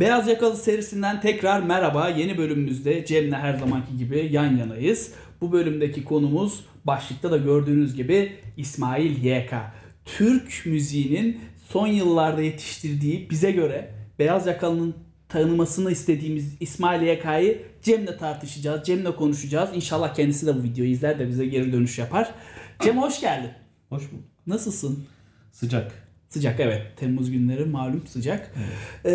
Beyaz Yakalı serisinden tekrar merhaba. Yeni bölümümüzde Cem'le her zamanki gibi yan yanayız. Bu bölümdeki konumuz başlıkta da gördüğünüz gibi İsmail YK. Türk müziğinin son yıllarda yetiştirdiği bize göre Beyaz Yakalı'nın tanımasını istediğimiz İsmail YK'yı Cem'le tartışacağız. Cem'le konuşacağız. İnşallah kendisi de bu videoyu izler de bize geri dönüş yapar. Cem hoş geldin. Hoş bulduk. Nasılsın? Sıcak. Sıcak evet. Temmuz günleri malum sıcak. Ee,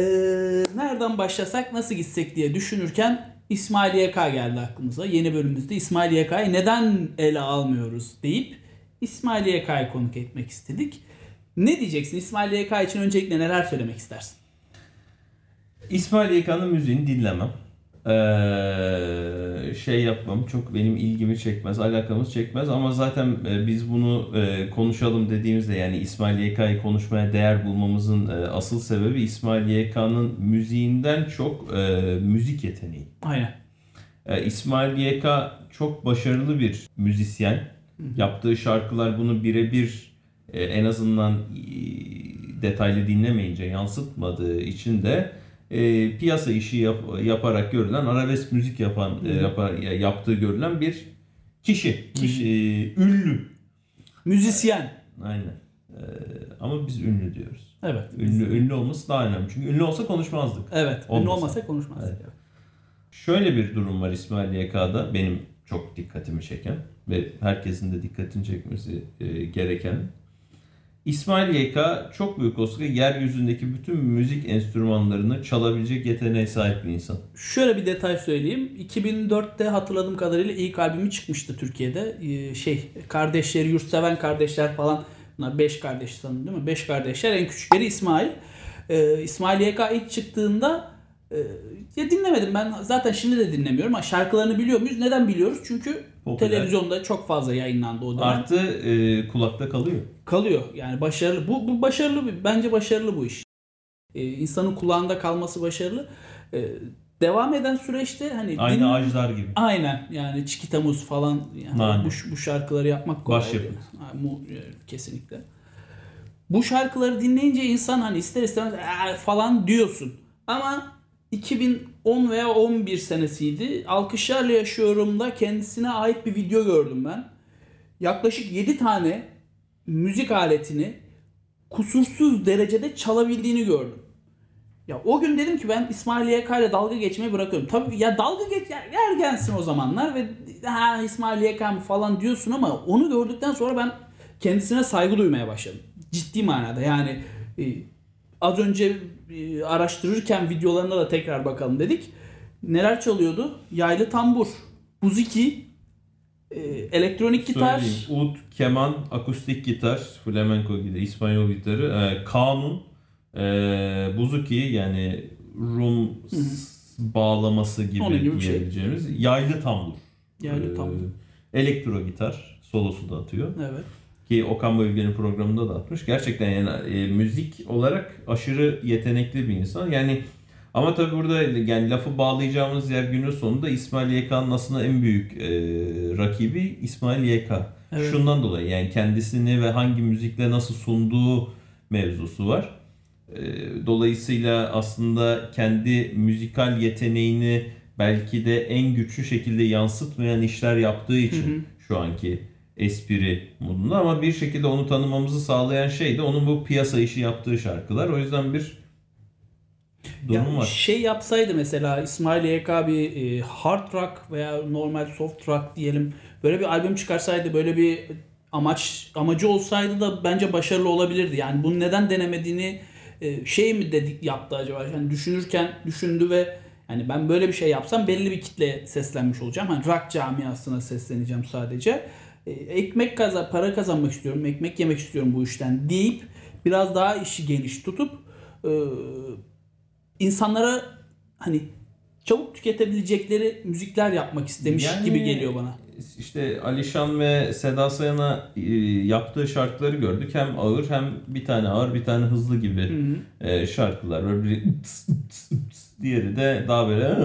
nereden başlasak nasıl gitsek diye düşünürken İsmail YK geldi aklımıza. Yeni bölümümüzde İsmail YK'yı neden ele almıyoruz deyip İsmail YK'yı konuk etmek istedik. Ne diyeceksin? İsmail YK için öncelikle neler söylemek istersin? İsmail YK'nın müziğini dinlemem. Ee, şey yapmam. Çok benim ilgimi çekmez, alakamız çekmez ama zaten e, biz bunu e, konuşalım dediğimizde yani İsmail YK'yı konuşmaya değer bulmamızın e, asıl sebebi İsmail YK'nın müziğinden çok e, müzik yeteneği. Aynen. E, İsmail YK çok başarılı bir müzisyen. Yaptığı şarkılar bunu birebir e, en azından e, detaylı dinlemeyince yansıtmadığı için de e, piyasa işi yap, yaparak görülen arabesk müzik yapan e, yapar, yaptığı görülen bir kişi. kişi e, ünlü. Müzisyen. Aynen. E, ama biz ünlü diyoruz. Evet. Ünlü ünlü olması daha önemli. Çünkü ünlü olsa konuşmazdık. Evet. Ünlü Olmasa. olmasa konuşmazdık. Evet. Şöyle bir durum var İsmail YK'da benim çok dikkatimi çeken ve herkesin de dikkatini çekmesi e, gereken. İsmail YK çok büyük olasılıkla yeryüzündeki bütün müzik enstrümanlarını çalabilecek yeteneğe sahip bir insan. Şöyle bir detay söyleyeyim. 2004'te hatırladığım kadarıyla ilk albümü çıkmıştı Türkiye'de. Ee, şey kardeşleri, yurtseven kardeşler falan. Bunlar 5 kardeş sanırım değil mi? 5 kardeşler. En küçükleri İsmail. Ee, İsmail YK ilk çıktığında e, ya dinlemedim ben zaten şimdi de dinlemiyorum şarkılarını biliyor muyuz? Neden biliyoruz? Çünkü Popüler. televizyonda çok fazla yayınlandı o dönem. Artı e, kulakta kalıyor. kalıyor. Yani başarılı. Bu, bu başarılı bir bence başarılı bu iş. Ee, insanın kulağında kalması başarılı. Ee, devam eden süreçte hani Aynı din- Ajdar gibi. Aynen yani Çikitamuz falan yani bu, bu şarkıları yapmak kolay. Başyapıt. e, kesinlikle. Bu şarkıları dinleyince insan hani ister istemez falan diyorsun. Ama 2010 veya 11 senesiydi. Alkışlarla Yaşıyorum'da kendisine ait bir video gördüm ben. Yaklaşık 7 tane müzik aletini kusursuz derecede çalabildiğini gördüm. Ya o gün dedim ki ben İsmail YK ile dalga geçmeyi bırakıyorum. Tabii ya dalga geç ya ergensin o zamanlar ve ha İsmail YK mı falan diyorsun ama onu gördükten sonra ben kendisine saygı duymaya başladım. Ciddi manada yani e, az önce e, araştırırken videolarına da tekrar bakalım dedik. Neler çalıyordu? Yaylı tambur, buziki, e, elektronik gitar, Söyleyeyim. Ud, keman, akustik gitar, flamenco gitarı, İspanyol gitarı, e, kanun, buzuki yani Rum bağlaması gibi, Onun gibi şey. diyebileceğimiz yaylı tambur. Yaylı tambur. elektro gitar solosu da atıyor. evet. Ki Okan Bayülgen'in programında da atmış. Gerçekten yani e, müzik olarak aşırı yetenekli bir insan. Yani ama tabii burada yani lafı bağlayacağımız yer günün sonunda İsmail YK'nın aslında en büyük e, rakibi İsmail YK. Evet. Şundan dolayı yani kendisini ve hangi müzikle nasıl sunduğu mevzusu var. E, dolayısıyla aslında kendi müzikal yeteneğini belki de en güçlü şekilde yansıtmayan işler yaptığı için şu anki espri modunda ama bir şekilde onu tanımamızı sağlayan şey de onun bu piyasa işi yaptığı şarkılar. O yüzden bir durum Ya var. Şey yapsaydı mesela İsmail YK bir e, hard rock veya normal soft rock diyelim böyle bir albüm çıkarsaydı böyle bir amaç amacı olsaydı da bence başarılı olabilirdi. Yani bunu neden denemediğini e, şey mi dedik yaptı acaba? Yani düşünürken düşündü ve yani ben böyle bir şey yapsam belli bir kitleye seslenmiş olacağım. Hani rock camiasına sesleneceğim sadece. E, ekmek kaza para kazanmak istiyorum, ekmek yemek istiyorum bu işten deyip biraz daha işi geniş tutup e, insanlara hani çabuk tüketebilecekleri müzikler yapmak istemiş Yani- gibi geliyor bana. İşte Alişan ve Seda Sayan'a e, yaptığı şarkıları gördük. Hem ağır hem bir tane ağır bir tane hızlı gibi e, şarkılar. Böyle ıts, diğeri de daha böyle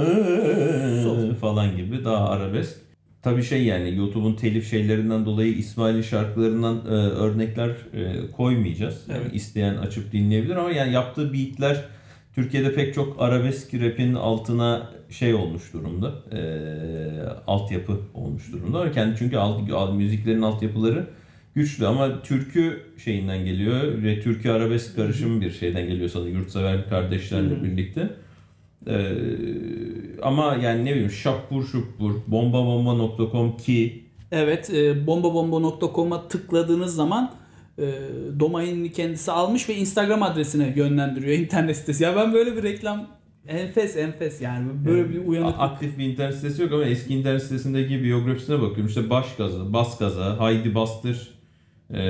falan gibi daha arabesk. Tabii şey yani YouTube'un telif şeylerinden dolayı İsmail'in şarkılarından e, örnekler e, koymayacağız. Yani Evet. isteyen açıp dinleyebilir ama yani yaptığı beatler Türkiye'de pek çok arabesk rapin altına şey olmuş durumda. E, altyapı olmuş durumda. Kendi çünkü alt, müziklerin altyapıları güçlü ama türkü şeyinden geliyor. Ve türkü arabesk karışımı bir şeyden geliyor sanırım yurtsever kardeşlerle Hı-hı. birlikte. Ee, ama yani ne bileyim şapur şupur bombabomba.com ki Evet e, bombabomba.com'a tıkladığınız zaman e, domainini kendisi almış ve Instagram adresine yönlendiriyor internet sitesi. Ya ben böyle bir reklam enfes enfes yani böyle bir uyanık. Aktif bir internet sitesi yok ama eski internet sitesindeki biyografisine bakıyorum. İşte baş gaza, bas gaza, haydi bastır e,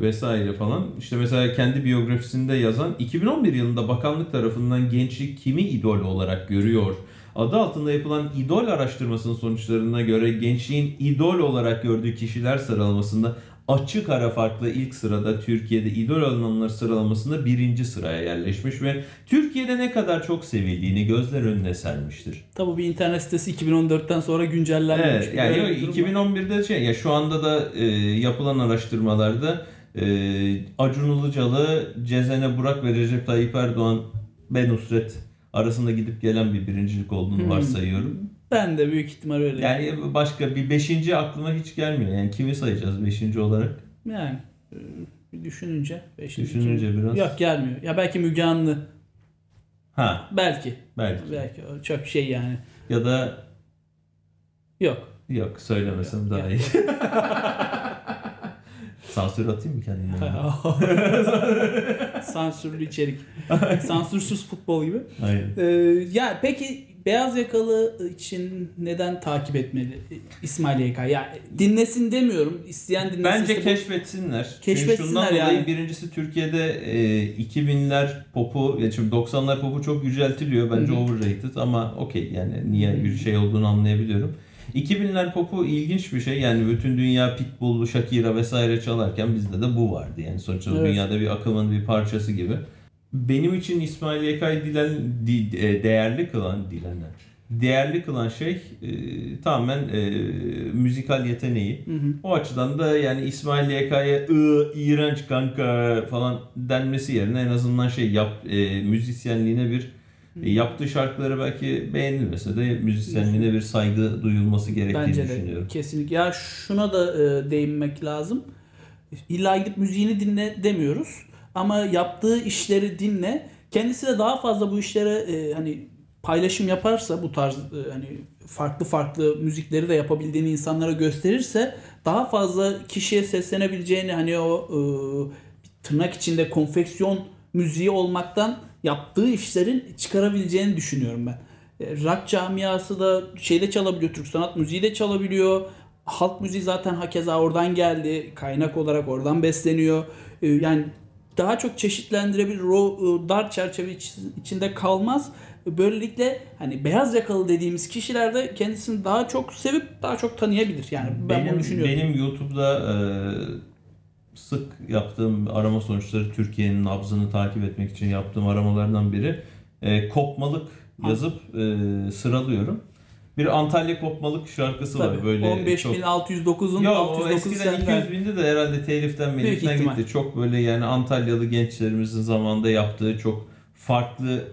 vesaire falan. İşte mesela kendi biyografisinde yazan 2011 yılında bakanlık tarafından gençlik kimi idol olarak görüyor adı altında yapılan idol araştırmasının sonuçlarına göre gençliğin idol olarak gördüğü kişiler sıralamasında açık ara farklı ilk sırada Türkiye'de idol alınanlar sıralamasında birinci sıraya yerleşmiş ve Türkiye'de ne kadar çok sevildiğini gözler önüne sermiştir. Tabii bir internet sitesi 2014'ten sonra güncellenmemiş. Evet, yani yok, 2011'de şey ya şu anda da e, yapılan araştırmalarda e, Acun Ilıcalı, Cezene Burak ve Recep Tayyip Erdoğan ve Nusret arasında gidip gelen bir birincilik olduğunu hmm. varsayıyorum. Ben de büyük ihtimal öyle. Yani başka bir beşinci aklıma hiç gelmiyor. Yani kimi sayacağız beşinci olarak? Yani e, bir düşününce. Beşinci düşününce biraz. Yok gelmiyor. Ya belki Müge Anlı. Ha. Belki. Belki. Belki. Çok şey yani. Ya da Yok. Yok söylemesem yok, daha iyi. Sansür atayım mı kendime? Sansürlü içerik. Sansürsüz futbol gibi. Aynen. Ee, ya peki beyaz yakalı için neden takip etmeli İsmail YK? Ya dinlesin demiyorum. İsteyen dinlesin. Bence işte keşfetsinler. Keşfetsinler şundan yani. dolayı birincisi Türkiye'de e, 2000'ler popu, ya şimdi 90'lar popu çok yüceltiliyor. Bence Hı-hı. overrated ama okey yani niye bir şey olduğunu anlayabiliyorum. 2000'ler popu ilginç bir şey. Yani bütün dünya Pitbull, Shakira vesaire çalarken bizde de bu vardı. Yani sonuçta evet. dünyada bir akımın bir parçası gibi. Benim için İsmail Yakay dilen, e, değerli kılan dilenler değerli kılan şey e, tamamen e, müzikal yeteneği. Hı hı. O açıdan da yani İsmail YK'ya iğrenç kanka falan denmesi yerine en azından şey yap e, müzisyenliğine bir e, yaptığı şarkıları belki beğenilmese de müzisyenliğine bir saygı duyulması gerektiğini Bence de, düşünüyorum. Kesinlikle. Ya şuna da e, değinmek lazım. İlla gidip müziğini dinle demiyoruz. Ama yaptığı işleri dinle. Kendisi de daha fazla bu işlere e, hani paylaşım yaparsa bu tarz e, hani farklı farklı müzikleri de yapabildiğini insanlara gösterirse daha fazla kişiye seslenebileceğini hani o e, tırnak içinde konfeksiyon müziği olmaktan yaptığı işlerin çıkarabileceğini düşünüyorum ben. E, rock camiası da şeyde çalabiliyor, Türk sanat müziği de çalabiliyor. Halk müziği zaten hakeza oradan geldi. Kaynak olarak oradan besleniyor. E, yani daha çok çeşitlendirebilir. O e, dar çerçeve içinde kalmaz. Böylelikle hani beyaz yakalı dediğimiz kişiler de kendisini daha çok sevip daha çok tanıyabilir. Yani ben benim, bunu düşünüyorum. Benim YouTube'da e, sık yaptığım arama sonuçları Türkiye'nin nabzını takip etmek için yaptığım aramalardan biri. E, kopmalık yazıp e, sıralıyorum. Bir Antalya kopmalık şarkısı Tabii, var böyle 15609'un Yok o eskiden 200 binde de herhalde teliften meliften gitti. Çok böyle yani Antalyalı gençlerimizin zamanında yaptığı çok farklı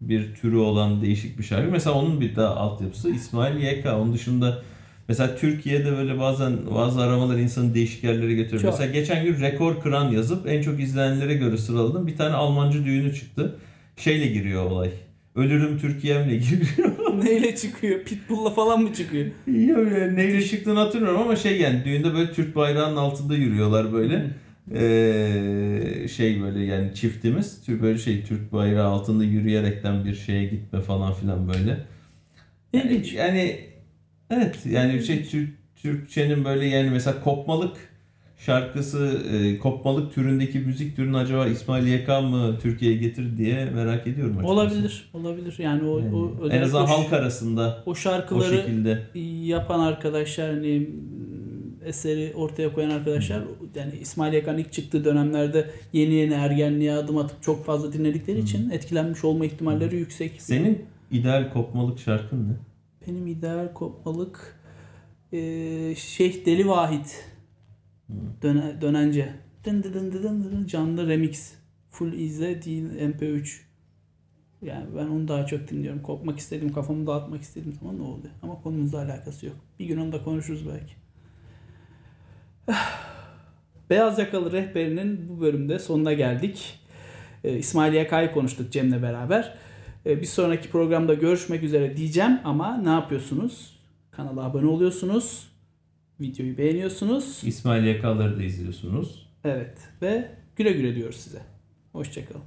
bir türü olan değişik bir şarkı. Mesela onun bir daha altyapısı İsmail YK. Onun dışında Mesela Türkiye'de böyle bazen bazı aramalar insanı değişik yerlere götürüyor. Çok. Mesela geçen gün rekor kıran yazıp en çok izlenenlere göre sıraladım. Bir tane Almancı düğünü çıktı. Şeyle giriyor olay. Ölürüm Türkiye'mle giriyor. neyle çıkıyor? Pitbull'la falan mı çıkıyor? Yok yani neyle çıktığını hatırlamıyorum ama şey yani düğünde böyle Türk bayrağının altında yürüyorlar böyle. Ee, şey böyle yani çiftimiz böyle şey Türk bayrağı altında yürüyerekten bir şeye gitme falan filan böyle. İlginç. Yani, yani Evet yani şey Türk, Türkçenin böyle yani mesela kopmalık şarkısı e, kopmalık türündeki müzik türünü acaba İsmail YK mı Türkiye'ye getir diye merak ediyorum açıkçası. Olabilir. Olabilir. Yani o, yani, o en azından halk arasında o şarkıları o şekilde yapan arkadaşlar hani eseri ortaya koyan arkadaşlar yani İsmail Yakan ilk çıktığı dönemlerde yeni yeni ergenliğe adım atıp çok fazla dinledikleri için etkilenmiş olma ihtimalleri yüksek. Senin ideal kopmalık şarkın ne? Benim ideal kopmalık e, Şeyh Deli Vahit Döne, dönence. Dın dın dın dın dın canlı remix. Full izle değil MP3. Yani ben onu daha çok dinliyorum. Kopmak istedim, kafamı dağıtmak istediğim zaman ne oluyor? Ama konumuzla alakası yok. Bir gün onu da konuşuruz belki. Beyaz Yakalı Rehberi'nin bu bölümde sonuna geldik. İsmail Yakay konuştuk Cem'le beraber. Ee, bir sonraki programda görüşmek üzere diyeceğim ama ne yapıyorsunuz? Kanala abone oluyorsunuz. Videoyu beğeniyorsunuz. İsmail Yakaları da izliyorsunuz. Evet ve güle güle diyoruz size. Hoşçakalın.